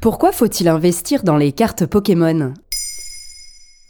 Pourquoi faut-il investir dans les cartes Pokémon?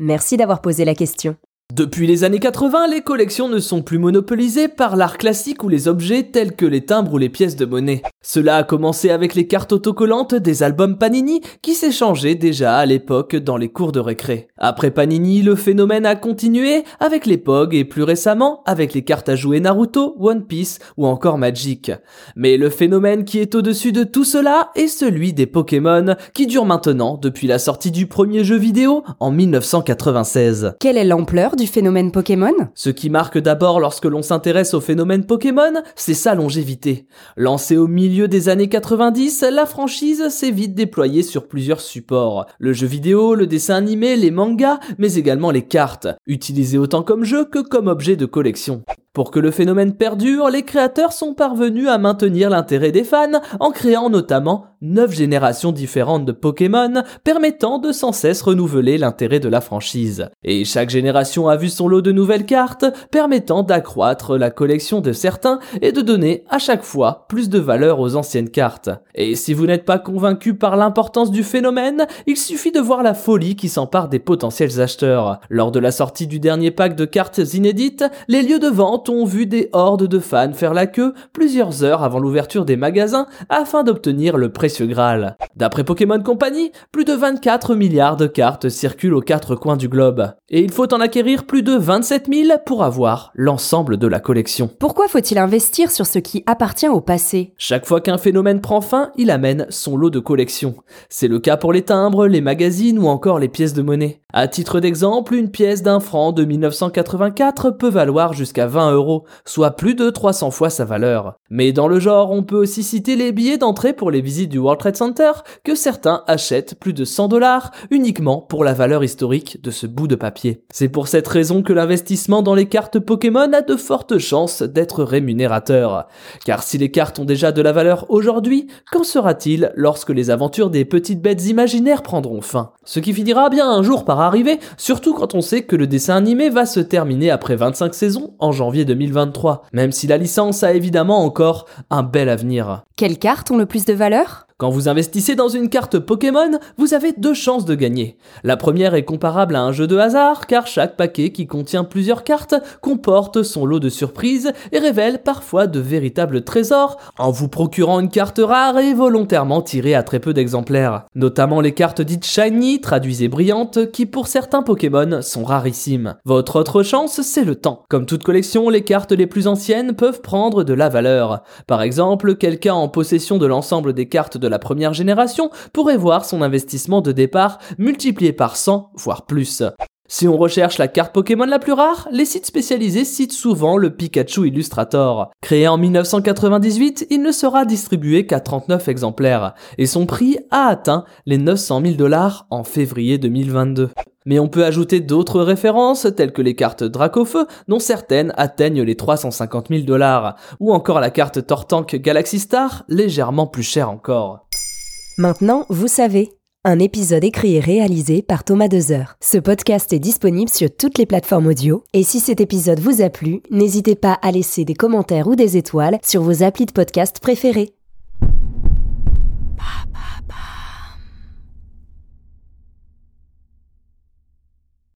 Merci d'avoir posé la question. Depuis les années 80, les collections ne sont plus monopolisées par l'art classique ou les objets tels que les timbres ou les pièces de monnaie. Cela a commencé avec les cartes autocollantes des albums Panini qui s'échangeaient déjà à l'époque dans les cours de récré. Après Panini, le phénomène a continué avec les POG et plus récemment avec les cartes à jouer Naruto, One Piece ou encore Magic. Mais le phénomène qui est au-dessus de tout cela est celui des Pokémon qui dure maintenant depuis la sortie du premier jeu vidéo en 1996. Quelle est l'ampleur du phénomène Pokémon? Ce qui marque d'abord lorsque l'on s'intéresse au phénomène Pokémon, c'est sa longévité. Lancée au milieu des années 90, la franchise s'est vite déployée sur plusieurs supports. Le jeu vidéo, le dessin animé, les mangas, mais également les cartes, utilisées autant comme jeu que comme objet de collection. Pour que le phénomène perdure, les créateurs sont parvenus à maintenir l'intérêt des fans en créant notamment 9 générations différentes de Pokémon permettant de sans cesse renouveler l'intérêt de la franchise. Et chaque génération a vu son lot de nouvelles cartes permettant d'accroître la collection de certains et de donner à chaque fois plus de valeur aux anciennes cartes. Et si vous n'êtes pas convaincu par l'importance du phénomène, il suffit de voir la folie qui s'empare des potentiels acheteurs. Lors de la sortie du dernier pack de cartes inédites, les lieux de vente ont vu des hordes de fans faire la queue plusieurs heures avant l'ouverture des magasins afin d'obtenir le précieux Graal. D'après Pokémon Company, plus de 24 milliards de cartes circulent aux quatre coins du globe. Et il faut en acquérir plus de 27 000 pour avoir l'ensemble de la collection. Pourquoi faut-il investir sur ce qui appartient au passé? Chaque fois qu'un phénomène prend fin, il amène son lot de collection. C'est le cas pour les timbres, les magazines ou encore les pièces de monnaie. À titre d'exemple, une pièce d'un franc de 1984 peut valoir jusqu'à 20 euros, soit plus de 300 fois sa valeur. Mais dans le genre, on peut aussi citer les billets d'entrée pour les visites du World Trade Center, que certains achètent plus de 100 dollars uniquement pour la valeur historique de ce bout de papier. C'est pour cette raison que l'investissement dans les cartes Pokémon a de fortes chances d'être rémunérateur. Car si les cartes ont déjà de la valeur aujourd'hui, qu'en sera-t-il lorsque les aventures des petites bêtes imaginaires prendront fin? Ce qui finira bien un jour par arriver, surtout quand on sait que le dessin animé va se terminer après 25 saisons en janvier 2023, même si la licence a évidemment encore un bel avenir. Quelles cartes ont le plus de valeur? Quand vous investissez dans une carte Pokémon, vous avez deux chances de gagner. La première est comparable à un jeu de hasard, car chaque paquet qui contient plusieurs cartes comporte son lot de surprises et révèle parfois de véritables trésors en vous procurant une carte rare et volontairement tirée à très peu d'exemplaires. Notamment les cartes dites shiny, traduites et brillantes, qui pour certains Pokémon sont rarissimes. Votre autre chance, c'est le temps. Comme toute collection, les cartes les plus anciennes peuvent prendre de la valeur. Par exemple, quelqu'un en possession de l'ensemble des cartes de la première génération pourrait voir son investissement de départ multiplié par 100, voire plus. Si on recherche la carte Pokémon la plus rare, les sites spécialisés citent souvent le Pikachu Illustrator. Créé en 1998, il ne sera distribué qu'à 39 exemplaires, et son prix a atteint les 900 000 dollars en février 2022. Mais on peut ajouter d'autres références, telles que les cartes Dracofeu, dont certaines atteignent les 350 000 dollars, ou encore la carte Tortank Galaxy Star, légèrement plus chère encore. Maintenant, vous savez. Un épisode écrit et réalisé par Thomas Dezer. Ce podcast est disponible sur toutes les plateformes audio. Et si cet épisode vous a plu, n'hésitez pas à laisser des commentaires ou des étoiles sur vos applis de podcast préférés.